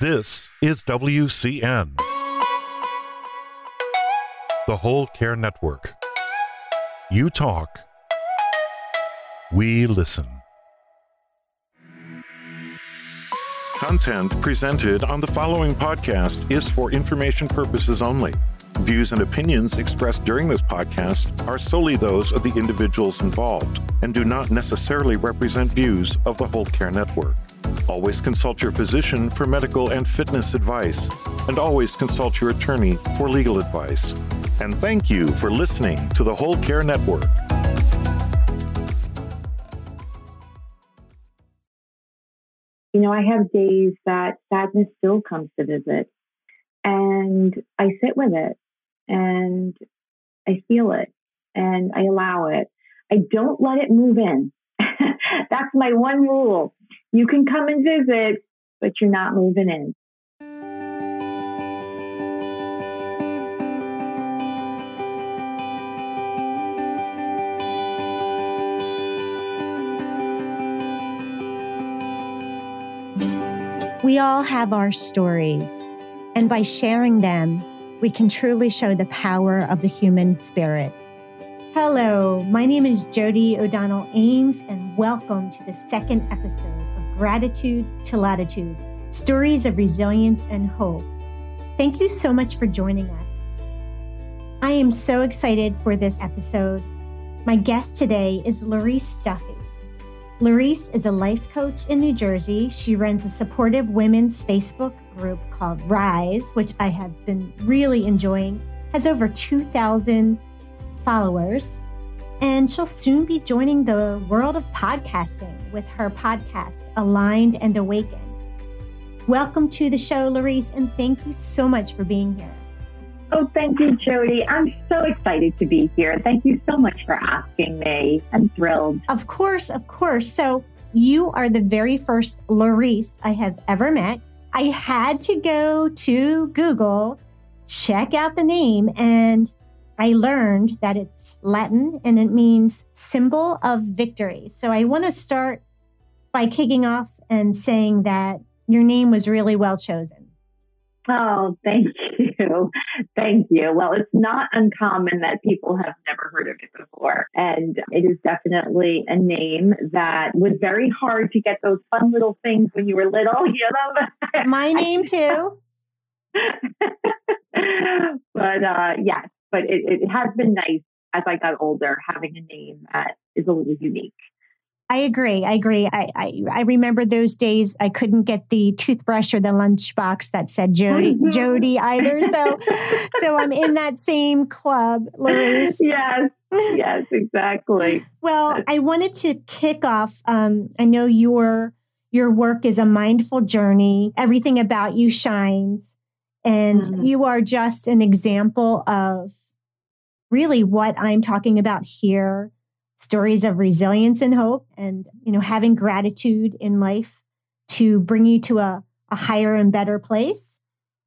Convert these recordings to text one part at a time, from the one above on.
This is WCN, the Whole Care Network. You talk, we listen. Content presented on the following podcast is for information purposes only. Views and opinions expressed during this podcast are solely those of the individuals involved and do not necessarily represent views of the Whole Care Network. Always consult your physician for medical and fitness advice, and always consult your attorney for legal advice. And thank you for listening to the Whole Care Network. You know, I have days that sadness still comes to visit, and I sit with it and I feel it and I allow it. I don't let it move in. That's my one rule. You can come and visit, but you're not moving in. We all have our stories, and by sharing them, we can truly show the power of the human spirit. Hello, my name is Jody O'Donnell Ames, and welcome to the second episode Gratitude to Latitude Stories of Resilience and Hope. Thank you so much for joining us. I am so excited for this episode. My guest today is Larice Duffy. Larice is a life coach in New Jersey. She runs a supportive women's Facebook group called Rise, which I have been really enjoying, has over 2,000 followers. And she'll soon be joining the world of podcasting with her podcast, Aligned and Awakened. Welcome to the show, Larice, and thank you so much for being here. Oh, thank you, Jody. I'm so excited to be here. Thank you so much for asking me. I'm thrilled. Of course, of course. So, you are the very first Larice I have ever met. I had to go to Google, check out the name, and I learned that it's Latin and it means symbol of victory. So I want to start by kicking off and saying that your name was really well chosen. Oh, thank you. Thank you. Well, it's not uncommon that people have never heard of it before. And it is definitely a name that was very hard to get those fun little things when you were little, you know. My name too. but uh, yes, but it, it has been nice as I got older having a name that is a little unique. I agree. I agree. I, I, I remember those days. I couldn't get the toothbrush or the lunchbox that said Jody Jody either. So so I'm in that same club, Larice. Yes. Yes, exactly. well, I wanted to kick off. Um, I know your your work is a mindful journey. Everything about you shines, and mm-hmm. you are just an example of really what I'm talking about here stories of resilience and hope and you know having gratitude in life to bring you to a, a higher and better place.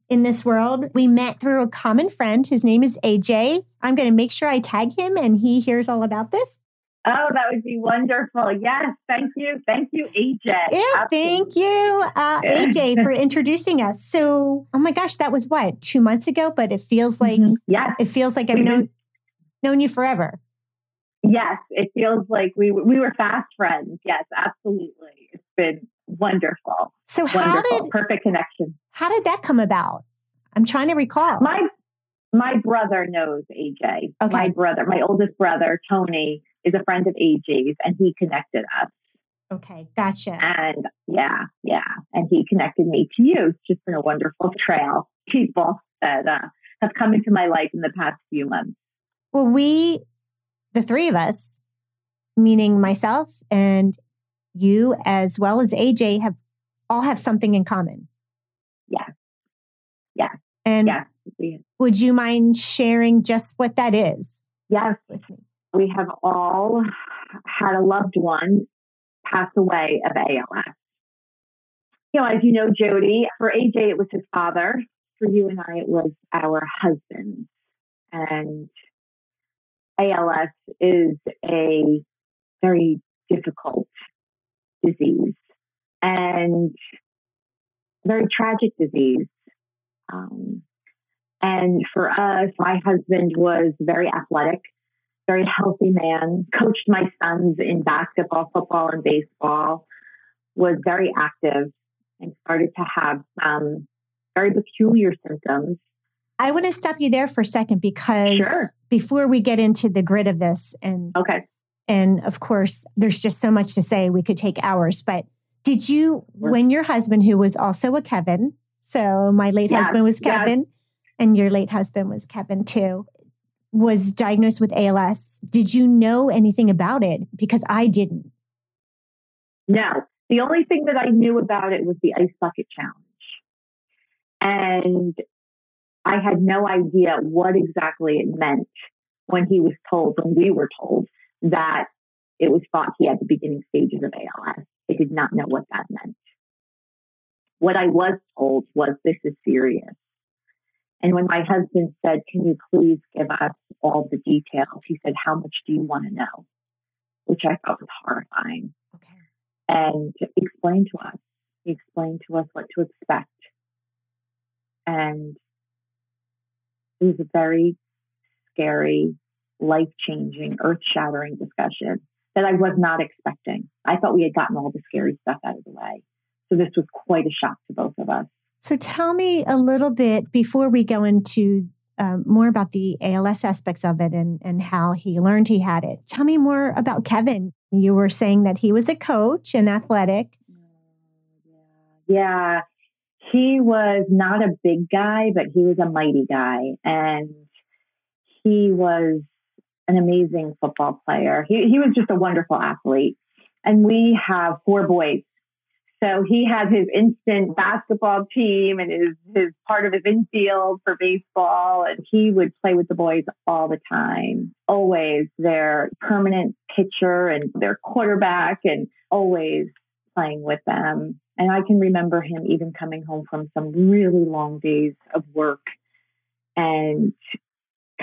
In this world we met through a common friend. His name is aj i'm going to make sure i tag him and he hears all about this Oh, that would be wonderful. Yes. Thank you. Thank you, AJ. Yeah. Thank you, uh, AJ, for introducing us. So, oh my gosh, that was what, two months ago? But it feels like, mm-hmm. yeah, it feels like I've known, known you forever. Yes, it feels like we we were fast friends. Yes, absolutely. It's been wonderful. So how wonderful. did perfect connection? How did that come about? I'm trying to recall. My my brother knows AJ. Okay. My brother, my oldest brother, Tony, is a friend of AJ's and he connected us. Okay, gotcha. And yeah, yeah. And he connected me to you. It's just been a wonderful trail. People that uh, have come into my life in the past few months. Well, we the three of us, meaning myself and you, as well as AJ, have all have something in common. Yeah. Yeah. And yeah. would you mind sharing just what that is? Yes. With me? We have all had a loved one pass away of ALS. You know, as you know, Jody, for AJ, it was his father. For you and I, it was our husband. And ALS is a very difficult disease. And very tragic disease. Um, and for us, my husband was very athletic, very healthy man, coached my sons in basketball, football, and baseball, was very active, and started to have some very peculiar symptoms. I want to stop you there for a second because Sure. before we get into the grid of this, and Okay. and of course, there's just so much to say. We could take hours, but did you, Sure. when your husband, who was also a Kevin, so my late Yes, husband was yes. Kevin, and your late husband was Kevin too, was diagnosed with ALS. Did you know anything about it? Because I didn't. No, the only thing that I knew about it was the ice bucket challenge. And I had no idea what exactly it meant when he was told, when we were told that it was thought he had the beginning stages of ALS. I did not know what that meant. What I was told was this is serious. And when my husband said, Can you please give us all the details? He said, How much do you want to know? Which I thought was horrifying Okay. and explained to us. He explained to us what to expect. And it was a very scary, life changing, earth shattering discussion that I was not expecting. I thought we had gotten all the scary stuff out of the way. So this was quite a shock to both of us. So tell me a little bit before we go into um, more about the ALS aspects of it and, and how he learned he had it. Tell me more about Kevin. You were saying that he was a coach and athletic. Yeah. He was not a big guy, but he was a mighty guy. And he was an amazing football player. He, he was just a wonderful athlete. And we have four boys. So he had his instant basketball team and his, his part of his infield for baseball. And he would play with the boys all the time, always their permanent pitcher and their quarterback and always playing with them. And I can remember him even coming home from some really long days of work and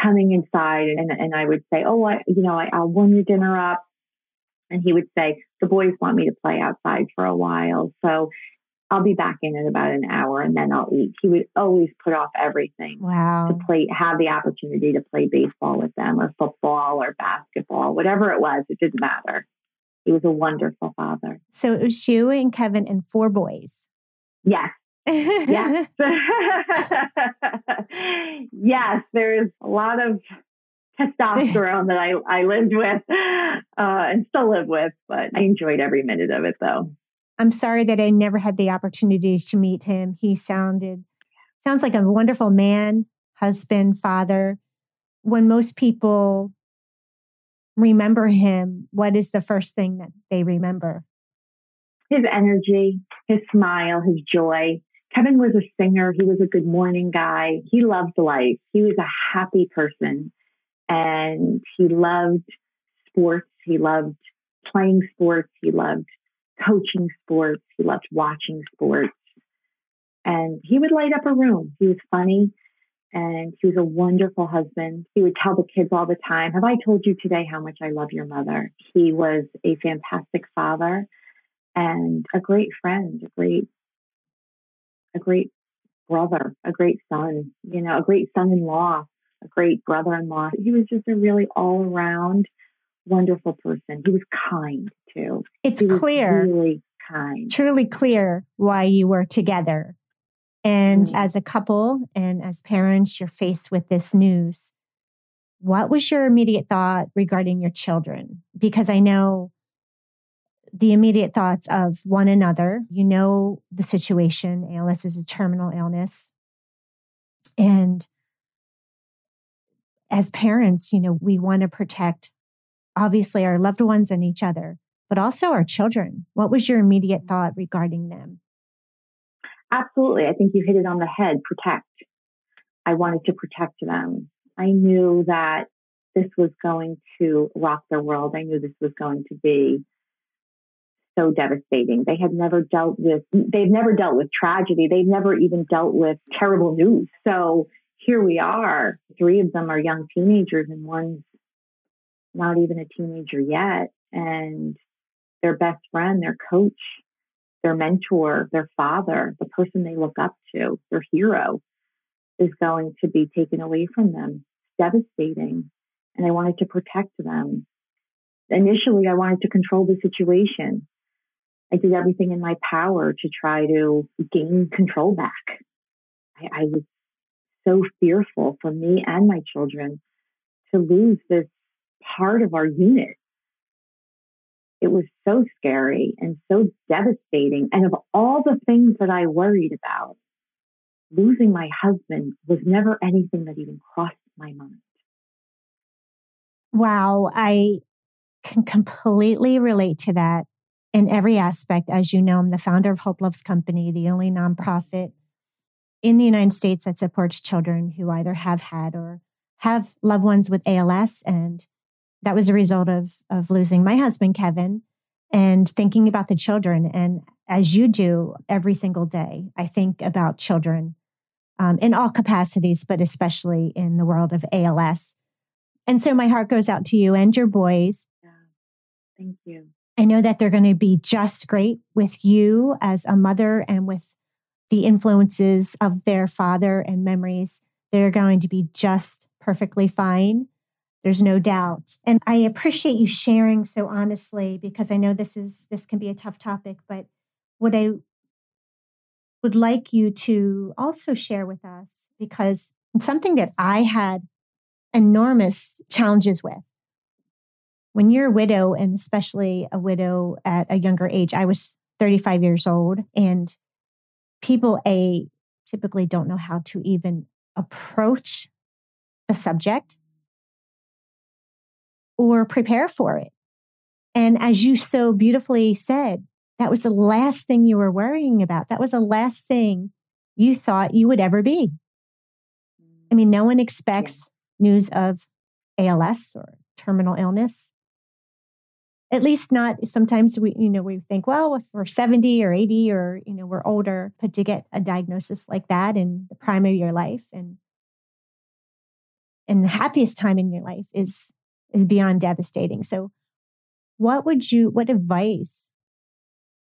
coming inside and, and I would say, Oh, I, you know, I, I'll warm your dinner up. And he would say, the boys want me to play outside for a while. So I'll be back in in about an hour and then I'll eat. He would always put off everything wow. to play, have the opportunity to play baseball with them or football or basketball, whatever it was. It didn't matter. He was a wonderful father. So it was you and Kevin and four boys. Yes. Yes. yes, there's a lot of testosterone that I, I lived with uh, and still live with, but I enjoyed every minute of it though. I'm sorry that I never had the opportunity to meet him. He sounded sounds like a wonderful man, husband, father. When most people remember him, what is the first thing that they remember? His energy, his smile, his joy. Kevin was a singer. He was a good morning guy. He loved life. He was a happy person and he loved sports. He loved playing sports. He loved coaching sports. He loved watching sports. And he would light up a room. He was funny and he was a wonderful husband. He would tell the kids all the time, Have I told you today how much I love your mother? He was a fantastic father and a great friend, a great, a great brother, a great son, you know, a great son in law, a great brother in law. He was just a really all around wonderful person. He was kind too. It's clear, really kind. truly clear why you were together. And Mm. as a couple and as parents, you're faced with this news. What was your immediate thought regarding your children? Because I know the immediate thoughts of one another. You know the situation. ALS is a terminal illness. And as parents, you know, we want to protect obviously our loved ones and each other, but also our children. What was your immediate mm-hmm. thought regarding them? Absolutely. I think you hit it on the head. Protect. I wanted to protect them. I knew that this was going to rock their world. I knew this was going to be so devastating. They had never dealt with, they've never dealt with tragedy. They've never even dealt with terrible news. So here we are. Three of them are young teenagers and one's not even a teenager yet. And their best friend, their coach, their mentor, their father, the person they look up to, their hero, is going to be taken away from them. It's devastating. And I wanted to protect them. Initially, I wanted to control the situation. I did everything in my power to try to gain control back. I, I was so fearful for me and my children to lose this part of our unit. It was so scary and so devastating. And of all the things that I worried about, losing my husband was never anything that even crossed my mind. Wow. I can completely relate to that in every aspect. As you know, I'm the founder of Hope Loves Company, the only nonprofit in the United States that supports children who either have had or have loved ones with ALS. And that was a result of, of losing my husband, Kevin, and thinking about the children. And as you do every single day, I think about children um, in all capacities, but especially in the world of ALS. And so my heart goes out to you and your boys. Yeah. Thank you. I know that they're going to be just great with you as a mother and with the influences of their father and memories. They're going to be just perfectly fine. There's no doubt. And I appreciate you sharing so honestly because I know this is this can be a tough topic, but what I would like you to also share with us because it's something that I had enormous challenges with. When you're a widow, and especially a widow at a younger age, I was 35 years old, and people a typically don't know how to even approach the subject or prepare for it. And as you so beautifully said, that was the last thing you were worrying about. That was the last thing you thought you would ever be. I mean, no one expects news of ALS or terminal illness at least not sometimes we you know we think well if we're 70 or 80 or you know we're older but to get a diagnosis like that in the prime of your life and and the happiest time in your life is is beyond devastating. So what would you what advice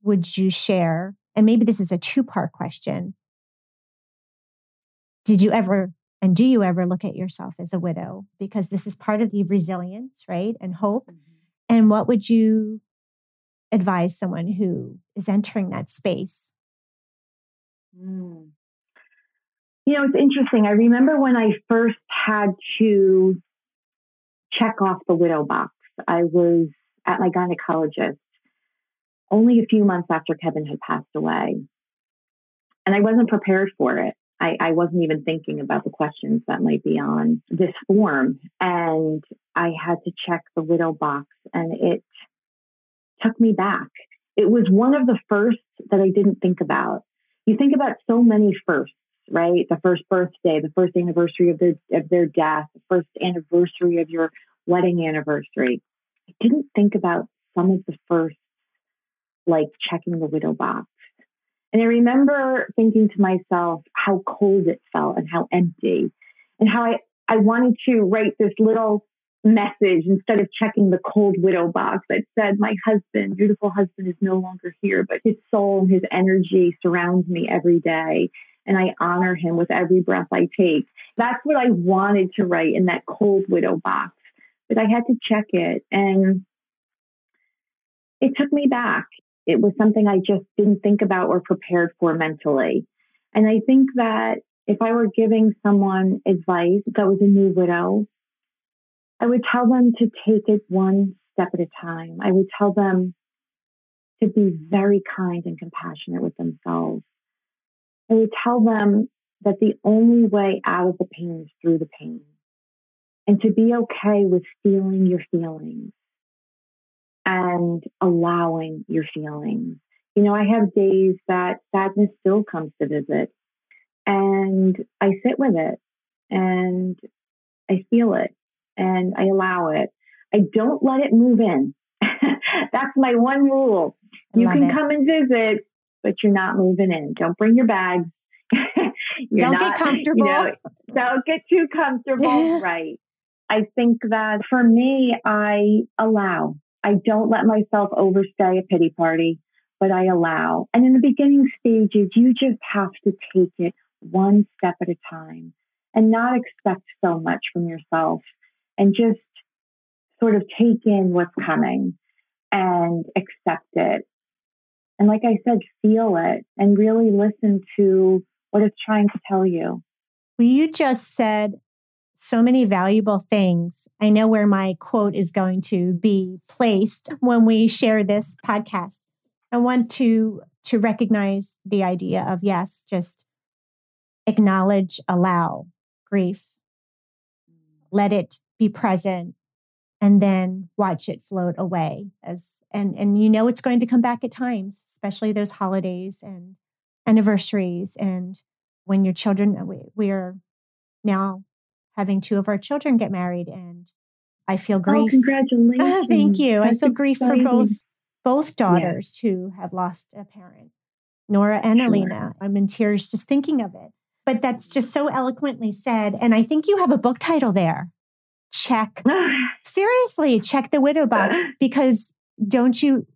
would you share? And maybe this is a two part question. Did you ever and do you ever look at yourself as a widow? Because this is part of the resilience right and hope. Mm-hmm and what would you advise someone who is entering that space? Mm. You know, it's interesting. I remember when I first had to check off the widow box, I was at my gynecologist only a few months after Kevin had passed away. And I wasn't prepared for it. I, I wasn't even thinking about the questions that might be on this form. And I had to check the widow box and it took me back. It was one of the first that I didn't think about. You think about so many firsts, right? The first birthday, the first anniversary of their of their death, the first anniversary of your wedding anniversary. I didn't think about some of the firsts, like checking the widow box and I remember thinking to myself how cold it felt and how empty and how I, I wanted to write this little message instead of checking the cold widow box that said, My husband, beautiful husband, is no longer here, but his soul his energy surrounds me every day. And I honor him with every breath I take. That's what I wanted to write in that cold widow box. But I had to check it. And it took me back it was something I just didn't think about or prepared for mentally. And I think that if I were giving someone advice that was a new widow, I would tell them to take it one step at a time. I would tell them to be very kind and compassionate with themselves. I would tell them that the only way out of the pain is through the pain and to be okay with feeling your feelings and allowing your feelings. You know, I have days that sadness still comes to visit and I sit with it and I feel it and I allow it. I don't let it move in. That's my one rule. You can it. come and visit, but you're not moving in. Don't bring your bags. don't not, get comfortable. You know, don't get too comfortable. right. I think that for me, I allow. I don't let myself overstay a pity party, but I allow. And in the beginning stages, you just have to take it one step at a time and not expect so much from yourself and just sort of take in what's coming and accept it. And like I said, feel it and really listen to what it's trying to tell you. Well, you just said so many valuable things. I know where my quote is going to be placed when we share this podcast. I want to to recognize the idea of yes, just acknowledge, allow grief, let it be present, and then watch it float away as and and you know it's going to come back at times, especially those holidays and anniversaries and when your children we, we are now having two of our children get married and I feel oh, grief. Oh, congratulations. Thank you. That's I feel grief exciting. for both both daughters yeah. who have lost a parent. Nora and sure. Alina. I'm in tears just thinking of it. But that's just so eloquently said. And I think you have a book title there. Check. Seriously, check the widow box because don't you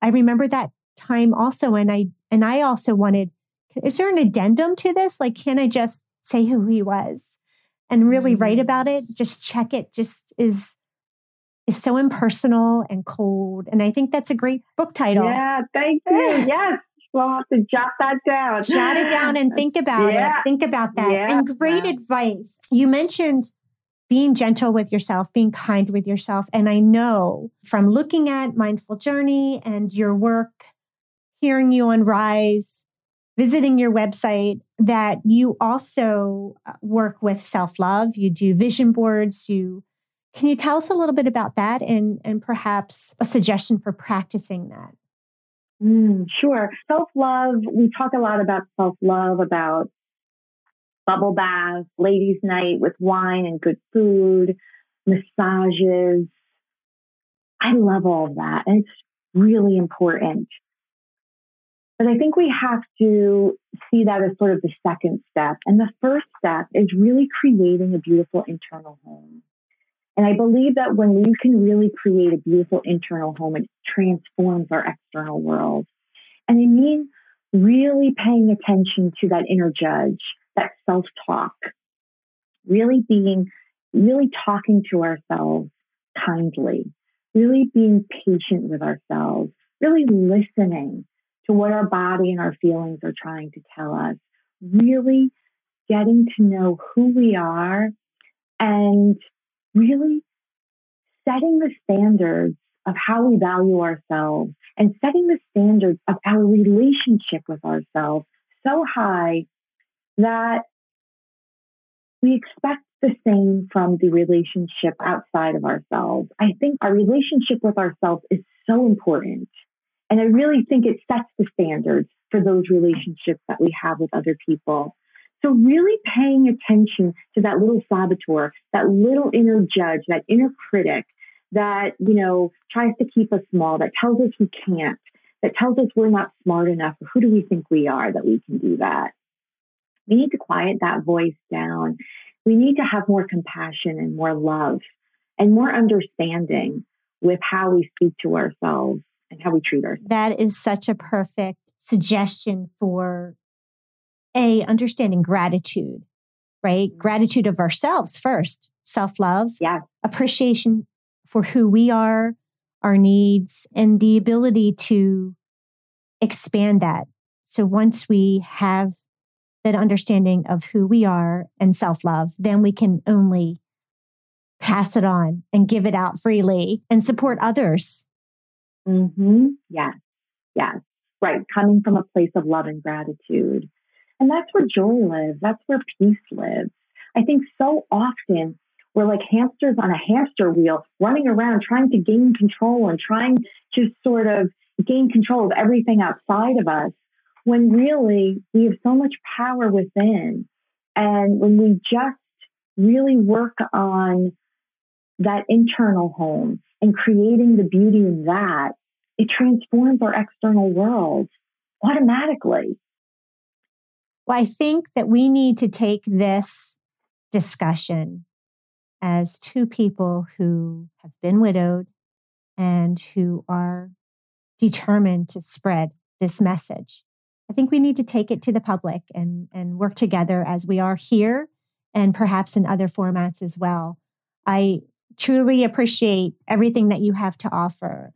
I remember that time also and I and I also wanted is there an addendum to this? Like can I just say who he was? And really mm-hmm. write about it, just check it, just is is so impersonal and cold. And I think that's a great book title. Yeah, thank you. yes. We'll have to jot that down. Jot it down and think about yeah. it. Think about that. Yeah. And great advice. You mentioned being gentle with yourself, being kind with yourself. And I know from looking at Mindful Journey and your work, hearing you on Rise, visiting your website that you also uh, work with self-love. You do vision boards. You can you tell us a little bit about that and and perhaps a suggestion for practicing that? Mm, sure. Self-love we talk a lot about self-love about bubble bath, ladies night with wine and good food massages. I love all that and it's really important but I think we have to see that as sort of the second step. And the first step is really creating a beautiful internal home. And I believe that when we can really create a beautiful internal home, it transforms our external world. And I mean, really paying attention to that inner judge, that self talk, really being, really talking to ourselves kindly, really being patient with ourselves, really listening to what our body and our feelings are trying to tell us. Really getting to know who we are and really setting the standards of how we value ourselves and setting the standards of our relationship with ourselves so high that we expect the same from the relationship outside of ourselves. I think our relationship with ourselves is so important. And I really think it sets the standards for those relationships that we have with other people. So really paying attention to that little saboteur, that little inner judge, that inner critic that, you know, tries to keep us small, that tells us we can't, that tells us we're not smart enough. Who do we think we are that we can do that? We need to quiet that voice down. We need to have more compassion and more love and more understanding with how we speak to ourselves and how we treat ourselves. That is such a perfect suggestion for a understanding gratitude, right? Mm-hmm. Gratitude of ourselves first, self-love, yeah. appreciation for who we are, our needs, and the ability to expand that. So once we have that understanding of who we are and self-love, then we can only pass it on and give it out freely and support others Mm-hmm. Yes. Yes. Right. Coming from a place of love and gratitude. And that's where joy lives. That's where peace lives. I think so often we're like hamsters on a hamster wheel running around trying to gain control and trying to sort of gain control of everything outside of us when really we have so much power within. And when we just really work on that internal home and creating the beauty in that, it transforms our external world automatically. Well, I think that we need to take this discussion as two people who have been widowed and who are determined to spread this message. I think we need to take it to the public and, and work together as we are here and perhaps in other formats as well. I truly appreciate everything that you have to offer.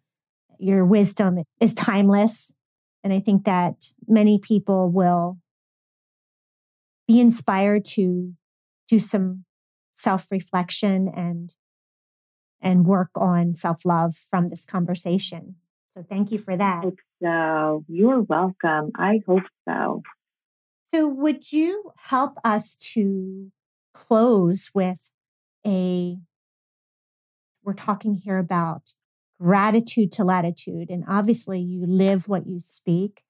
Your wisdom is timeless. And I think that many people will be inspired to do some self reflection and and work on self love from this conversation. So thank you for that. so. You're welcome. I hope so. So, would you help us to close with a? We're talking here about gratitude to latitude, and obviously, you live what you speak.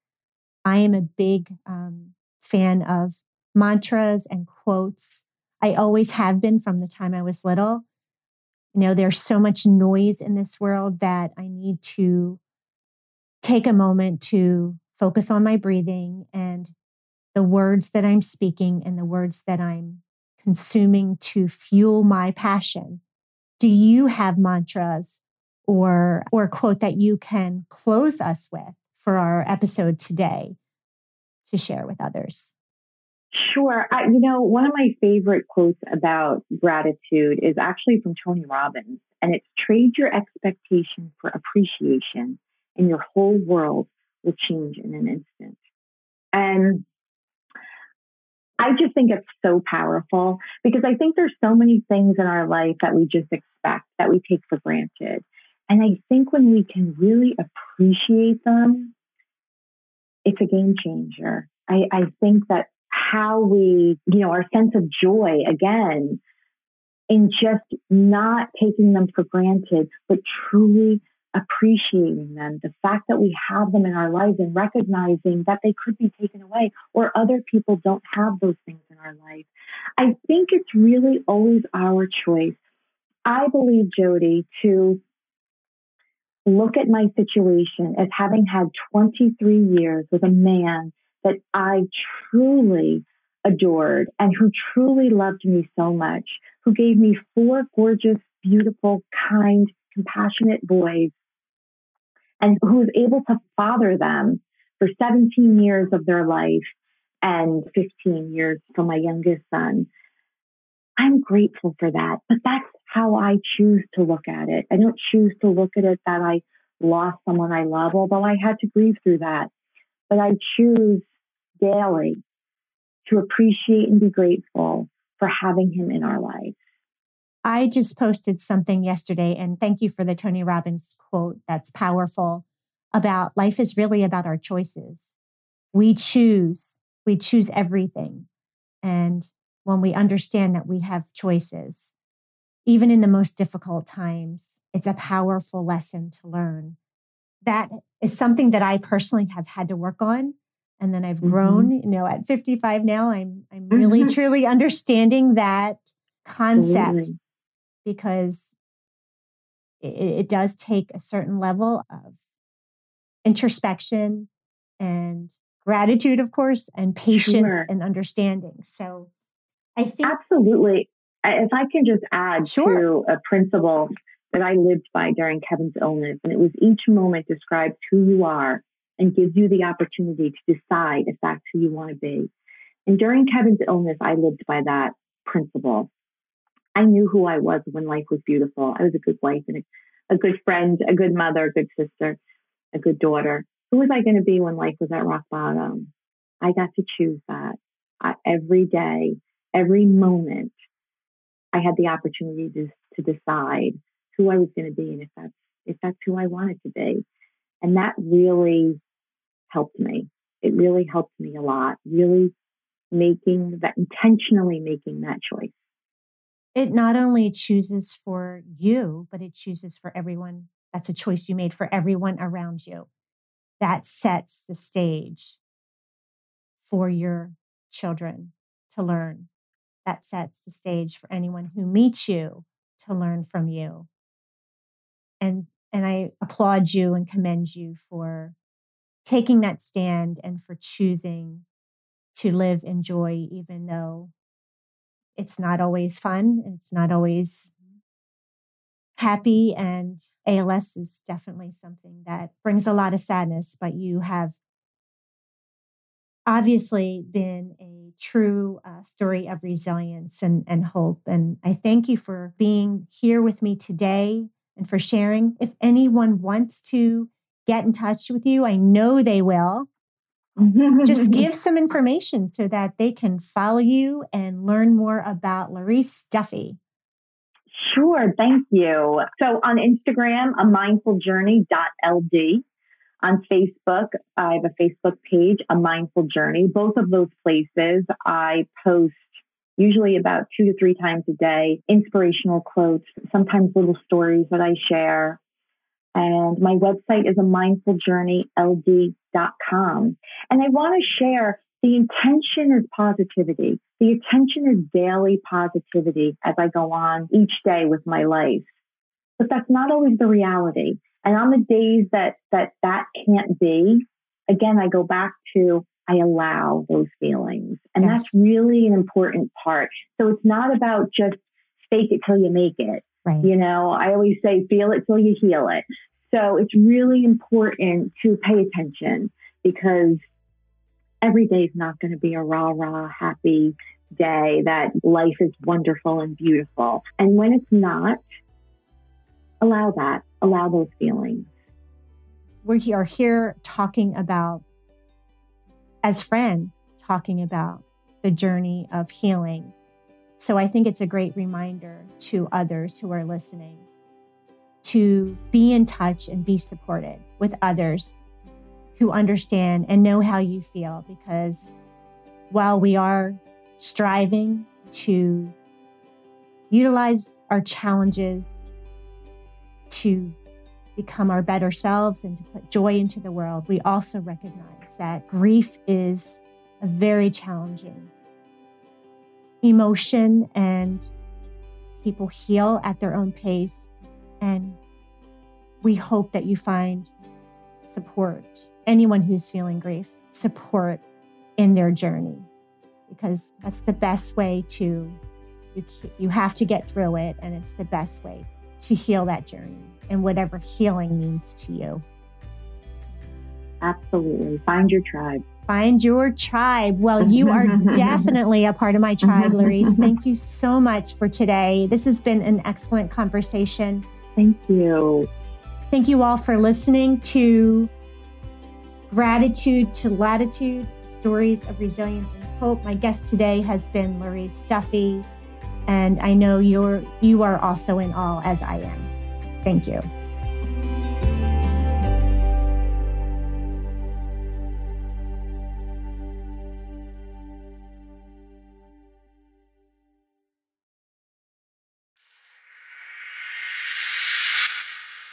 I am a big um, fan of mantras and quotes. I always have been from the time I was little. You know, there's so much noise in this world that I need to take a moment to focus on my breathing and the words that I'm speaking and the words that I'm consuming to fuel my passion. Do you have mantras or or a quote that you can close us with for our episode today to share with others? Sure. I, you know, one of my favorite quotes about gratitude is actually from Tony Robbins, and it's trade your expectation for appreciation, and your whole world will change in an instant. And I just think it's so powerful because I think there's so many things in our life that we just expect, that we take for granted. And I think when we can really appreciate them, it's a game changer. I, I think that how we, you know, our sense of joy again in just not taking them for granted, but truly appreciating them, the fact that we have them in our lives and recognizing that they could be taken away or other people don't have those things in our life. I think it's really always our choice. I believe, Jody, to look at my situation as having had 23 years with a man that I truly adored and who truly loved me so much, who gave me four gorgeous, beautiful, kind, compassionate boys, and who was able to father them for 17 years of their life and 15 years for my youngest son. I'm grateful for that, but that's how I choose to look at it. I don't choose to look at it that I lost someone I love, although I had to grieve through that. But I choose daily to appreciate and be grateful for having him in our life. I just posted something yesterday, and thank you for the Tony Robbins quote that's powerful about life is really about our choices. We choose, we choose everything. And when we understand that we have choices, even in the most difficult times, it's a powerful lesson to learn. That is something that I personally have had to work on and then I've mm-hmm. grown. You know, at 55 now, I'm I'm really mm-hmm. truly understanding that concept Absolutely. Because it, it does take a certain level of introspection and gratitude, of course, and patience sure. and understanding. So, I think absolutely. If I can just add sure. to a principle that I lived by during Kevin's illness, and it was each moment describes who you are and gives you the opportunity to decide if that's who you want to be. And during Kevin's illness, I lived by that principle. I knew who I was when life was beautiful. I was a good wife and a, a good friend, a good mother, a good sister, a good daughter. Who was I going to be when life was at rock bottom? I got to choose that I, every day, every moment. I had the opportunity to, to decide who I was going to be and if that's if that's who I wanted to be. And that really helped me. It really helped me a lot, really making that intentionally making that choice. It not only chooses for you, but it chooses for everyone. That's a choice you made for everyone around you. That sets the stage for your children to learn. That sets the stage for anyone who meets you to learn from you. And and I applaud you and commend you for taking that stand and for choosing to live in joy, even though it's not always fun. It's not always happy. And ALS is definitely something that brings a lot of sadness, but you have obviously been a true uh, story of resilience and, and hope. And I thank you for being here with me today and for sharing. If anyone wants to get in touch with you, I know they will. Just give some information so that they can follow you and learn more about Larice Duffy. Sure, thank you. So on Instagram, a mindful journey.ld. On Facebook, I have a Facebook page, A Mindful Journey. Both of those places I post usually about two to three times a day, inspirational quotes, sometimes little stories that I share. And my website is a mindfuljourneyld.com. And I want to share the intention is positivity. The intention is daily positivity as I go on each day with my life. But that's not always the reality. And on the days that that that can't be, again, I go back to I allow those feelings. And yes. that's really an important part. So it's not about just fake it till you make it. Right. You know, I always say feel it till you heal it. So it's really important to pay attention because every day is not going to be a rah rah happy day that life is wonderful and beautiful. And when it's not, allow that, allow those feelings. We are here talking about, as friends, talking about the journey of healing. So I think it's a great reminder to others who are listening to be in touch and be supported with others who understand and know how you feel because while we are striving to utilize our challenges to become our better selves and to put joy into the world, we also recognize that grief is a very challenging emotion and people heal at their own pace. And we hope that you find support, anyone who's feeling grief, support in their journey, because that's the best way to, you, you have to get through it, and it's the best way to heal that journey and whatever healing means to you. Absolutely. Find your tribe. Find your tribe. Well, you are definitely a part of my tribe, Larice. Thank you so much for today. This has been an excellent conversation. Thank you. Thank you all for listening to Gratitude to Latitude Stories of Resilience and Hope. My guest today has been Larice Duffy. And I know you're you are also in awe as I am. Thank you.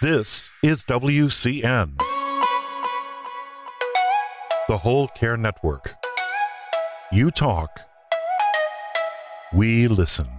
This is WCN, the Whole Care Network. You talk, we listen.